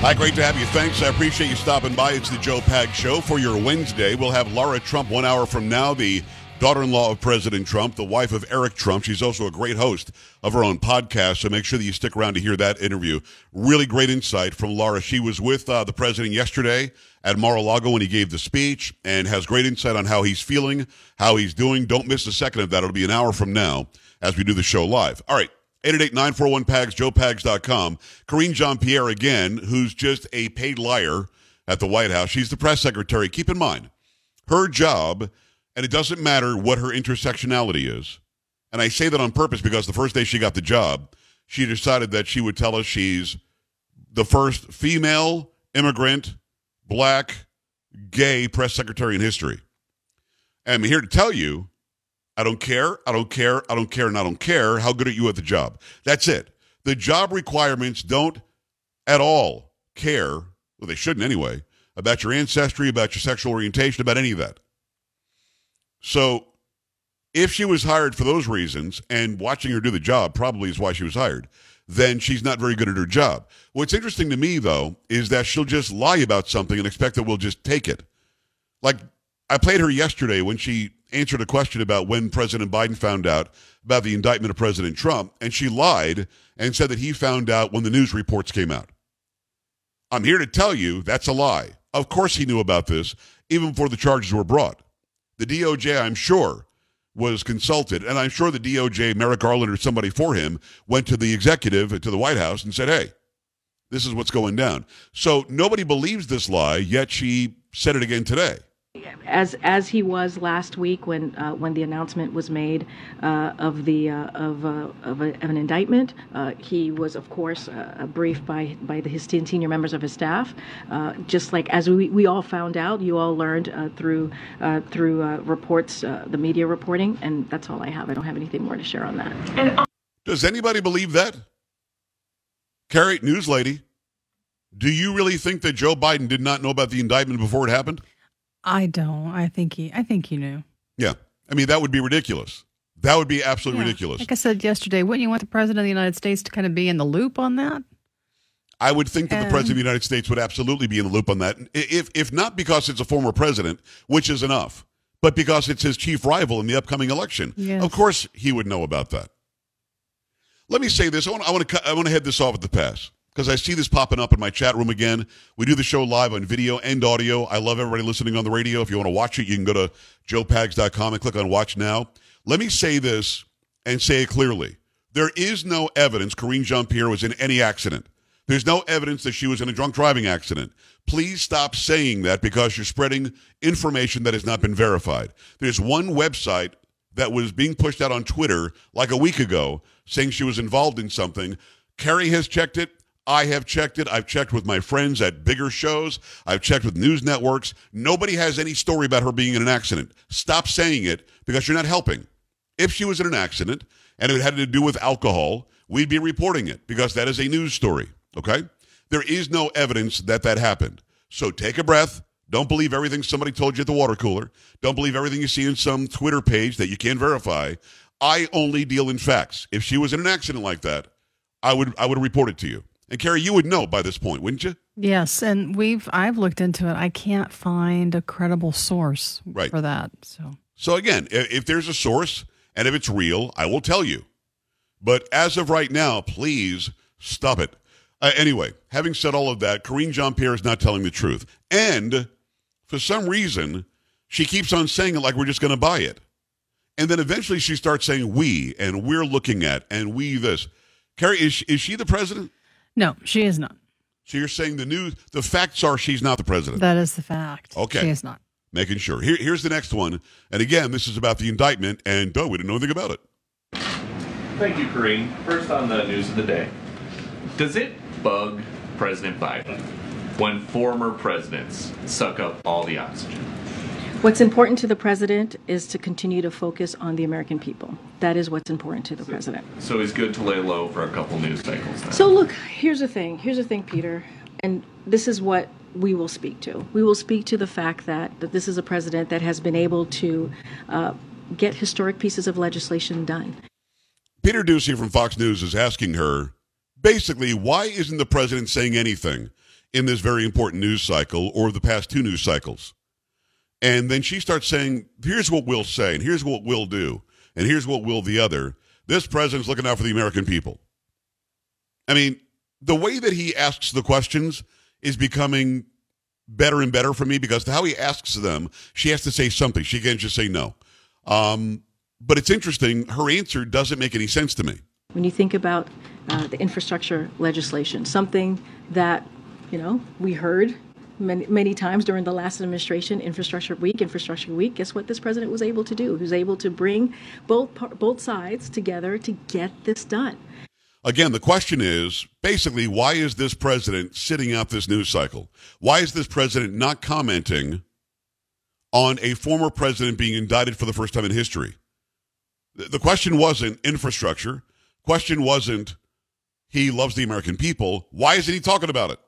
Hi, great to have you. Thanks. I appreciate you stopping by. It's the Joe Pags Show for your Wednesday. We'll have Laura Trump one hour from now, the daughter in law of President Trump, the wife of Eric Trump. She's also a great host of her own podcast, so make sure that you stick around to hear that interview. Really great insight from Laura. She was with uh, the president yesterday at Mar a Lago when he gave the speech and has great insight on how he's feeling, how he's doing. Don't miss a second of that. It'll be an hour from now as we do the show live. All right. 888-941-PAGS, joepags.com. Karine Jean-Pierre again, who's just a paid liar at the White House. She's the press secretary. Keep in mind, her job, and it doesn't matter what her intersectionality is, and I say that on purpose because the first day she got the job, she decided that she would tell us she's the first female immigrant, black, gay press secretary in history. And I'm here to tell you I don't care, I don't care, I don't care, and I don't care. How good are you at the job? That's it. The job requirements don't at all care, well, they shouldn't anyway, about your ancestry, about your sexual orientation, about any of that. So if she was hired for those reasons, and watching her do the job probably is why she was hired, then she's not very good at her job. What's interesting to me, though, is that she'll just lie about something and expect that we'll just take it. Like, I played her yesterday when she answered a question about when President Biden found out about the indictment of President Trump, and she lied and said that he found out when the news reports came out. I'm here to tell you that's a lie. Of course he knew about this even before the charges were brought. The DOJ, I'm sure, was consulted, and I'm sure the DOJ, Merrick Garland or somebody for him, went to the executive, to the White House, and said, hey, this is what's going down. So nobody believes this lie, yet she said it again today as as he was last week when uh, when the announcement was made uh, of the uh, of, uh, of, a, of, an indictment. Uh, he was, of course, uh, briefed by by the, his senior members of his staff. just like as we, we all found out, you all learned through through reports, the media reporting, and that's all I have. I don't have anything more to share on that. Does anybody believe that? Carrie, news lady, do you really think that Joe Biden did not know about the indictment before it happened? I don't. I think he. I think he knew. Yeah, I mean that would be ridiculous. That would be absolutely yeah. ridiculous. Like I said yesterday, wouldn't you want the president of the United States to kind of be in the loop on that? I would think that and, the president of the United States would absolutely be in the loop on that. If if not because it's a former president, which is enough, but because it's his chief rival in the upcoming election. Yes. Of course, he would know about that. Let me say this. I want, I want to I want to head this off at the pass because I see this popping up in my chat room again. We do the show live on video and audio. I love everybody listening on the radio. If you want to watch it, you can go to joepags.com and click on watch now. Let me say this and say it clearly. There is no evidence Karine Jean Pierre was in any accident. There's no evidence that she was in a drunk driving accident. Please stop saying that because you're spreading information that has not been verified. There's one website that was being pushed out on Twitter like a week ago saying she was involved in something. Carrie has checked it. I have checked it. I've checked with my friends at bigger shows. I've checked with news networks. Nobody has any story about her being in an accident. Stop saying it because you're not helping. If she was in an accident and it had to do with alcohol, we'd be reporting it because that is a news story. Okay? There is no evidence that that happened. So take a breath. Don't believe everything somebody told you at the water cooler. Don't believe everything you see in some Twitter page that you can't verify. I only deal in facts. If she was in an accident like that, I would I would report it to you. And Carrie, you would know by this point, wouldn't you? Yes, and we've I've looked into it. I can't find a credible source right. for that. So So again, if there's a source and if it's real, I will tell you. But as of right now, please stop it. Uh, anyway, having said all of that, Karine Jean Pierre is not telling the truth. And for some reason, she keeps on saying it like we're just going to buy it. And then eventually she starts saying we and we're looking at and we this. Carrie, is, is she the president? No, she is not. So you're saying the news, the facts are she's not the president. That is the fact. Okay. She is not. Making sure. Here, here's the next one. And again, this is about the indictment, and oh, we didn't know anything about it. Thank you, Karine. First on the news of the day. Does it bug President Biden when former presidents suck up all the oxygen? What's important to the president is to continue to focus on the American people. That is what's important to the so, president. So he's good to lay low for a couple news cycles. Then. So look, here's the thing. Here's the thing, Peter, and this is what we will speak to. We will speak to the fact that that this is a president that has been able to uh, get historic pieces of legislation done. Peter Doocy from Fox News is asking her basically why isn't the president saying anything? in this very important news cycle or the past two news cycles. And then she starts saying, here's what we'll say, and here's what we'll do, and here's what we'll the other. This president's looking out for the American people. I mean, the way that he asks the questions is becoming better and better for me because how he asks them, she has to say something. She can't just say no. Um, but it's interesting. Her answer doesn't make any sense to me. When you think about uh, the infrastructure legislation, something that you know we heard many, many times during the last administration, infrastructure week, infrastructure week. Guess what? This president was able to do. He was able to bring both both sides together to get this done. Again, the question is basically why is this president sitting out this news cycle? Why is this president not commenting on a former president being indicted for the first time in history? The question wasn't infrastructure. Question wasn't he loves the American people. Why isn't he talking about it?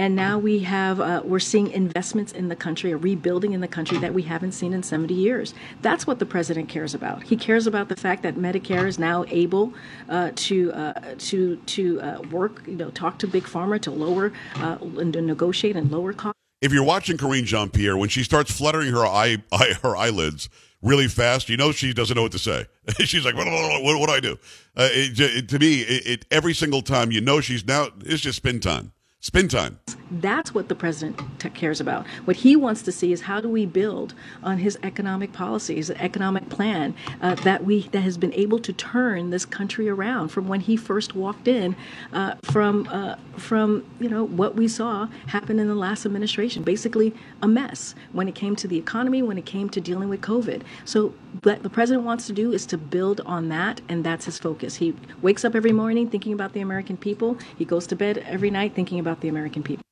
And now we have, uh, we're seeing investments in the country, a rebuilding in the country that we haven't seen in 70 years. That's what the president cares about. He cares about the fact that Medicare is now able uh, to uh, to to uh, work, you know, talk to big pharma to lower uh, and to negotiate and lower costs. If you're watching Karine Jean Pierre, when she starts fluttering her eye, eye her eyelids really fast, you know she doesn't know what to say. she's like, what, what, what, what, do I do? Uh, it, it, to me, it, every single time, you know she's now, it's just spin time. Spin time. That's what the president t- cares about. What he wants to see is how do we build on his economic policies, an economic plan uh, that we that has been able to turn this country around from when he first walked in, uh, from uh, from you know what we saw happen in the last administration, basically a mess when it came to the economy, when it came to dealing with COVID. So what the president wants to do is to build on that, and that's his focus. He wakes up every morning thinking about the American people. He goes to bed every night thinking about about the American people.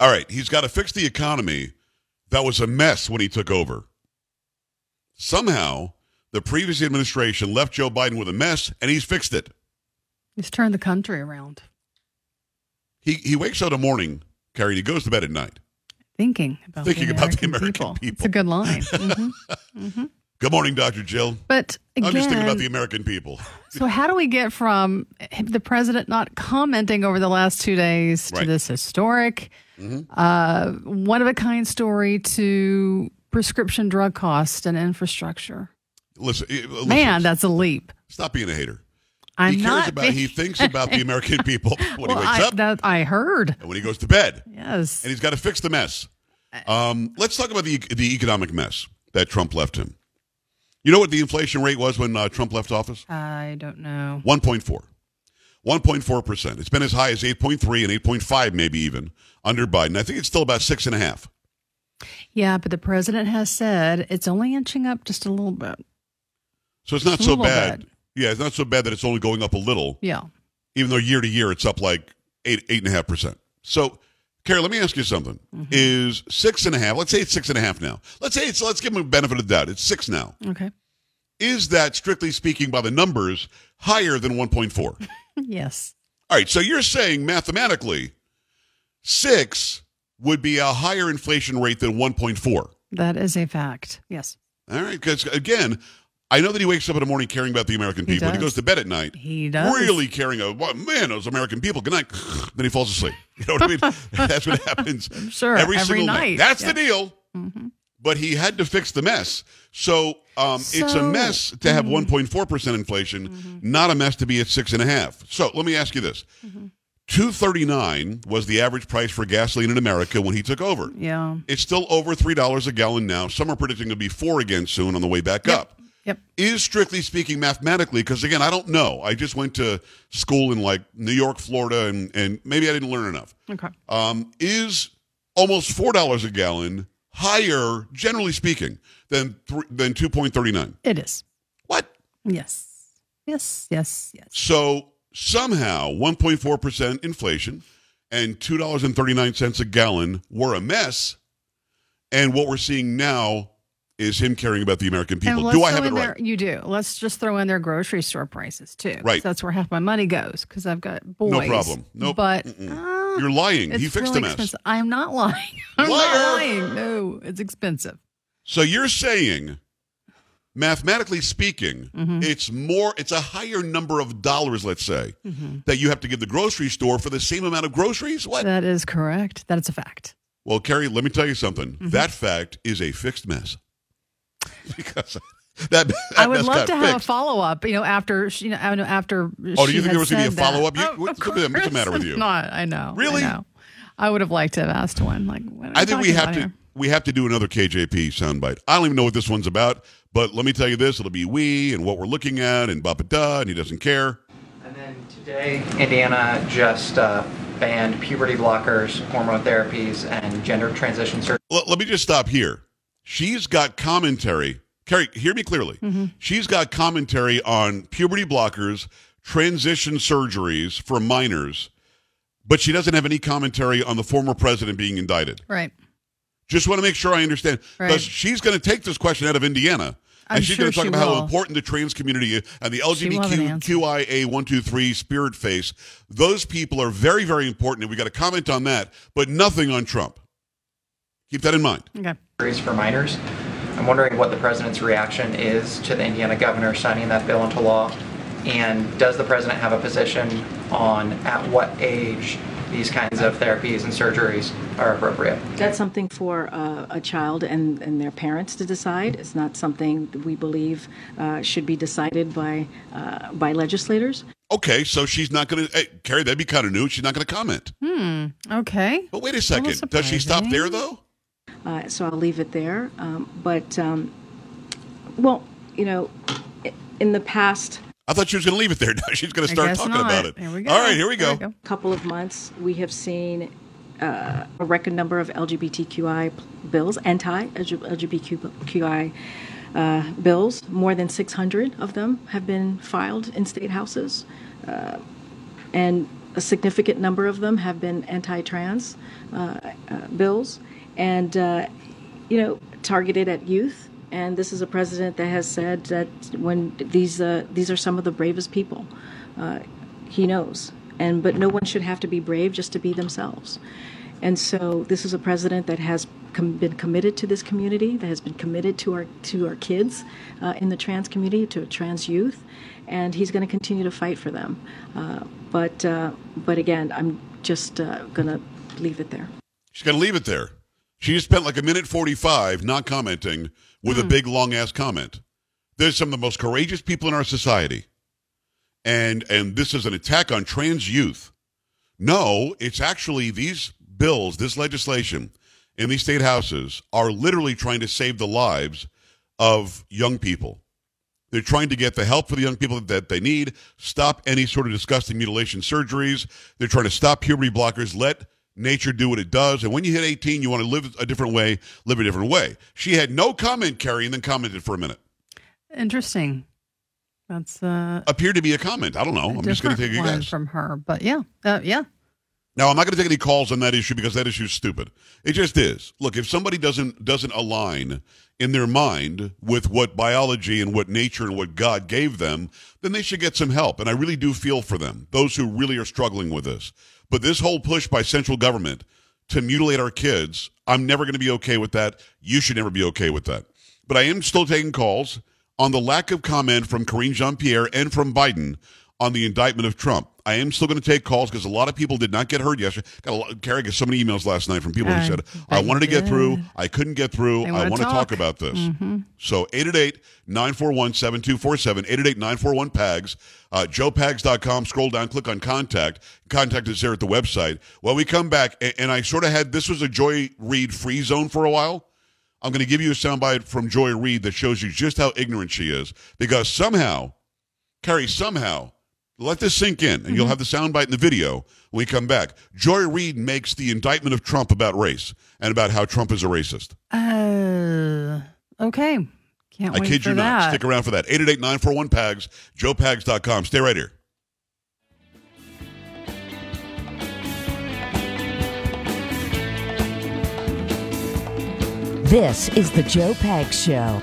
All right, he's got to fix the economy that was a mess when he took over. Somehow, the previous administration left Joe Biden with a mess, and he's fixed it. He's turned the country around. He he wakes up in the morning, Carrie, he goes to bed at night. Thinking about thinking the about the American American people. It's a good line. Mm-hmm. Mm-hmm. Good morning, Dr. Jill. But again, I'm just thinking about the American people. so, how do we get from the president not commenting over the last two days Right. to this historic, Mm-hmm. uh, one of a kind story to prescription drug costs and infrastructure? Listen, listen, Man, that's a leap. stop being a hater. I'm he cares about. He thinks about the American people when well, he wakes I, up that I heard. and when he goes to bed, Yes. and he's got to fix the mess. Um, let's talk about the the economic mess that Trump left him. You know what the inflation rate was when uh, Trump left office? I don't know. 1.4. 1.4%. It's been as high as 8.3 and 8.5, maybe even, under Biden. I think it's still about 6.5. Yeah, but the president has said it's only inching up just a little bit. So it's not so little bad. Yeah, it's not so bad that it's only going up a little, Yeah. even though year to year it's up like 8, 8.5%. So, Carrie, let me ask you something. Mm-hmm. Is 6.5, let's say it's 6.5 now. Let's say it's, let's give him a benefit of the doubt. It's 6 now. Okay. Is that, strictly speaking, by the numbers, higher than 1.4? Yes. All right, so you're saying mathematically, six would be a higher inflation rate than 1.4. That is a fact. Yes. All right, because again, I know that he wakes up in the morning caring about the American people. He does. goes to bed at night He does. really caring about, well, man, those American people. Good night. Then he falls asleep. You know what I mean? That's what happens Sure, every, every single night. That's Yeah. the deal. But he had to fix the mess. So, um, it's a mm-hmm. mess to have 1.4% inflation, not a mess to be at six and a half. So let me ask you this. Mm-hmm. 239 was the average price for gasoline in America when he took over. Yeah. It's still over $3 a gallon now. Some are predicting it'll be 4 again soon on the way back up. Yep. Is strictly speaking mathematically because again, I don't know. I just went to school in like New York, Florida and and maybe I didn't learn enough. Okay. Um, is almost $4 a gallon higher generally speaking than th- than 2.39. It is. What? Yes. Yes. Yes. Yes. So somehow 1.4% inflation and $2.39 a gallon were a mess. And what we're seeing now is him caring about the American people. Do I have it right? Their, you do. Let's just throw in their grocery store prices too. Right. That's where half my money goes because I've got boys. No problem. Nope. But uh, You're lying. He fixed really the mess. expensive. I'm not lying. I'm Liar. not lying. No, it's expensive. So you're saying mathematically speaking, Mm-hmm. it's more, it's a higher number of dollars, let's say, Mm-hmm. that you have to give the grocery store for the same amount of groceries. What? That is correct. That is a fact. well, Carrie, let me tell you something. Mm-hmm. That fact is a fixed mess. because that, that I would love got to have a follow up. You know, after she- you know, after. Oh, do she you think there was gonna be a said that. follow-up? You- Oh, what's of the- what's the matter with course you? Not. I know. Really? I, know. I would have liked to have asked one. Like, what are I think we have to here? we have to do another KJP soundbite. I don't even know what this one's about, but let me tell you this: it'll be we and what we're looking at, and blah da, and he doesn't care. And then today, Indiana just uh, banned puberty blockers, hormone therapies, and gender transition surgery. L- let me just stop here. She's got commentary. Carrie, hear me clearly. Mm-hmm. She's got commentary on puberty blockers, transition surgeries for minors, but she doesn't have any commentary on the former president being indicted. Right. Just want to make sure I understand because Right. she's going to take this question out of Indiana. I'm and she's sure going to talk about how important the trans community is and the She will have an. LGBTQIA123 spirit face. Those people are very, very important, and we got to comment on that, but nothing on Trump. Keep that in mind. Okay. for minors. I'm wondering what the president's reaction is to the Indiana governor signing that bill into law. And does the president have a position on at what age these kinds of therapies and surgeries are appropriate? That's something for uh, a child and, and their parents to decide. It's not something that we believe uh, should be decided by uh, by legislators. Okay, so she's not going to, hey, Carrie, that'd be kind of new. She's not going to comment. Hmm. Okay. But wait a second. Does she stop there, though? Uh, so I'll leave it there. Um, but um, well, you know, in the past I thought she was going to leave it there. Now she's going to start talking not. about it. Here we go. All right, here we There go. couple of months, we have seen uh, a record number of LGBTQI bills, anti-LGBTQI uh, bills. More than 600 of them have been filed in state houses, uh, and a significant number of them have been anti-trans uh, uh, bills, and uh, you know targeted at youth. And this is a president that has said that when these uh, these are some of the bravest people uh, he knows. And but no one should have to be brave just to be themselves. And so this is a president that has com- been committed to this community that has been committed to our to our kids uh, in the trans community to trans youth. And he's going to continue to fight for them. Uh, but uh, but again i'm just uh, going to leave it there. She's going to leave it there. She just spent like a minute 45 not commenting with a hmm. big, long ass comment. There's some of the most courageous people in our society. And, and this is an attack on trans youth. No, it's actually these bills, this legislation in these state houses are literally trying to save the lives of young people. They're trying to get the help for the young people that they need, stop any sort of disgusting mutilation surgeries. They're trying to stop puberty blockers, let nature do what it does. And when you hit 18, you want to live a different way, live a different way. She had no comment, Carrie, and then commented for a minute. Interesting. That's uh, Appeared to be a comment. I don't know. I'm just going to take a guess. from her, but yeah, uh, yeah. Now, I'm not going to take any calls on that issue because that issue is stupid. It just is. Look, if somebody doesn't doesn't align in their mind with what biology and what nature and what God gave them, then they should get some help. And I really do feel for them, those who really are struggling with this. But this whole push by central government to mutilate our kids, I'm never going to be okay with that. You should never be okay with that. But I am still taking calls on the lack of comment from Karine Jean Pierre and from Biden on the indictment of Trump. I am still going to take calls because a lot of people did not get heard yesterday. Got a lot, Carrie got so many emails last night from people who said, I wanted to get through. I couldn't get through. I want to talk talk. about this. So 888 941 7247, 888 941 PAGS, uh, joepags.com. Scroll down, click on contact. Contact is there at the website. Well, we come back, and, and I sort of had this was a Joy Reid free zone for a while. I'm going to give you a soundbite from Joy Reid that shows you just how ignorant she is because somehow, Carrie, somehow, let this sink in, and you'll have the soundbite in the video when we come back. Joy Reid makes the indictment of Trump about race and about how Trump is a racist. Uh, okay. Can't I wait kid for you not. Stick around for that. 888-941-PAGS, joepags.com. Stay right here. This is the Joe Pags Show.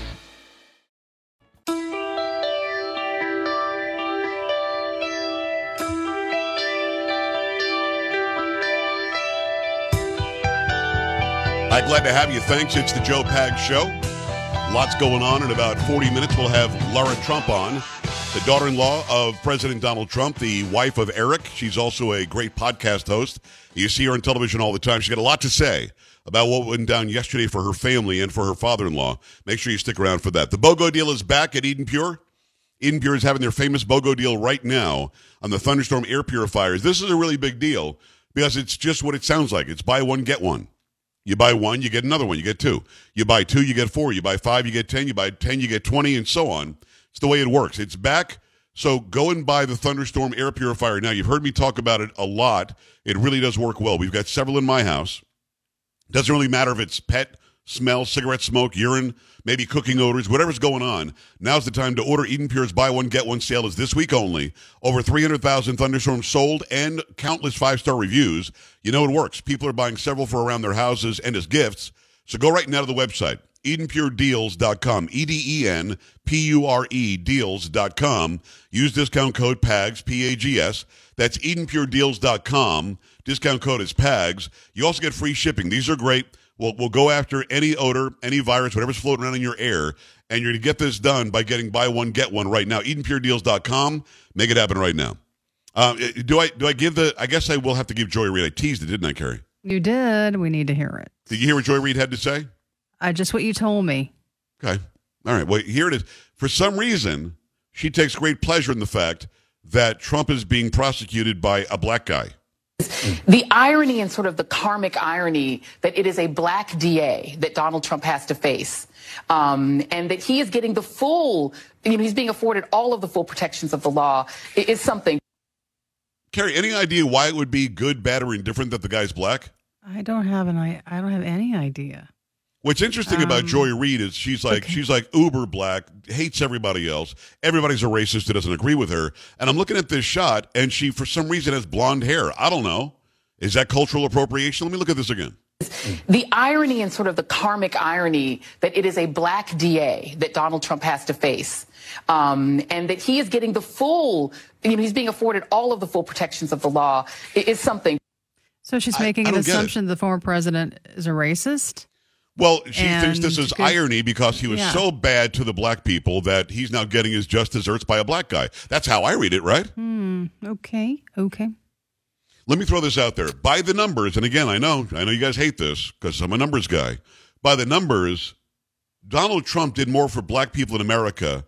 Glad to have you. Thanks. It's the Joe Pags Show. Lots going on. In about 40 minutes, we'll have Laura Trump on, the daughter in law of President Donald Trump, the wife of Eric. She's also a great podcast host. You see her on television all the time. She's got a lot to say about what went down yesterday for her family and for her father in law. Make sure you stick around for that. The BOGO deal is back at Eden Pure. Eden Pure is having their famous BOGO deal right now on the Thunderstorm air purifiers. This is a really big deal because it's just what it sounds like. It's buy one, get one. You buy one, you get another one, you get two. You buy two, you get four. You buy five, you get 10. You buy 10, you get 20, and so on. It's the way it works. It's back. So go and buy the Thunderstorm air purifier now. You've heard me talk about it a lot. It really does work well. We've got several in my house. Doesn't really matter if it's pet, smell, cigarette smoke, urine, maybe cooking odors, whatever's going on. Now's the time to order Eden Pure's buy one, get one sale is this week only. Over 300,000 Thunderstorms sold and countless five star reviews. You know it works. People are buying several for around their houses and as gifts. So go right now to the website, EdenPureDeals.com, E D E N P U R E Deals.com. Use discount code PAGS, P A G S. That's EdenPureDeals.com. Discount code is PAGS. You also get free shipping. These are great. We'll, we'll go after any odor, any virus, whatever's floating around in your air, and you're going to get this done by getting buy one, get one right now. EdenPureDeals.com. Make it happen right now. Um, do I do I give the? I guess I will have to give Joy Reid. I teased it, didn't I, Carrie? You did. We need to hear it. Did you hear what Joy Reid had to say? Uh, just what you told me. Okay. All right. Well, here it is. For some reason, she takes great pleasure in the fact that Trump is being prosecuted by a black guy. The irony and sort of the karmic irony that it is a black DA that Donald Trump has to face, um, and that he is getting the full, you know, he's being afforded all of the full protections of the law is something. Carrie, any idea why it would be good, bad, or indifferent that the guy's black? I don't have an I. I don't have any idea. What's interesting about Um, Joy Reid is she's like okay. she's like uber black, hates everybody else. Everybody's a racist who doesn't agree with her. And I'm looking at this shot, and she for some reason has blonde hair. I don't know. Is that cultural appropriation? Let me look at this again. The irony and sort of the karmic irony that it is a black DA that Donald Trump has to face, um, and that he is getting the full, you know, he's being afforded all of the full protections of the law is something. So she's making I an don't get it. assumption the former president is a racist. Well, she thinks this is irony because he was Yeah. so bad to the black people that he's now getting his just desserts by a black guy. That's how I read it, right? Hmm. Okay. Okay. Let me throw this out there. By the numbers, and again, I know, I know you guys hate this because I'm a numbers guy. By the numbers, Donald Trump did more for black people in America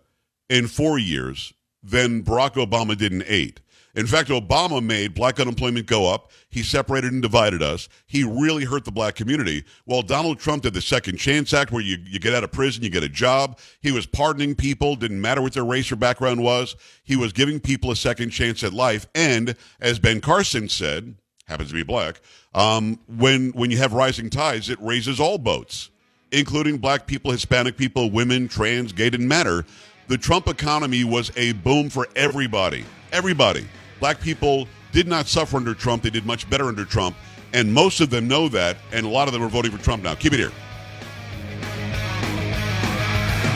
in four years than Barack Obama did in eight. In fact, Obama made black unemployment go up. He separated and divided us. He really hurt the black community. While Donald Trump did the Second Chance Act, where you, you get out of prison, you get a job. He was pardoning people, didn't matter what their race or background was. He was giving people a second chance at life. And as Ben Carson said, happens to be black, um, when, when you have rising tides, it raises all boats including black people, Hispanic people, women, trans, gay, didn't matter. The Trump economy was a boom for everybody. Everybody. Black people did not suffer under Trump. They did much better under Trump. And most of them know that. And a lot of them are voting for Trump now. Keep it here.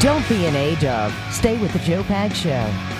Don't be an A dog. Stay with the Joe Pags Show.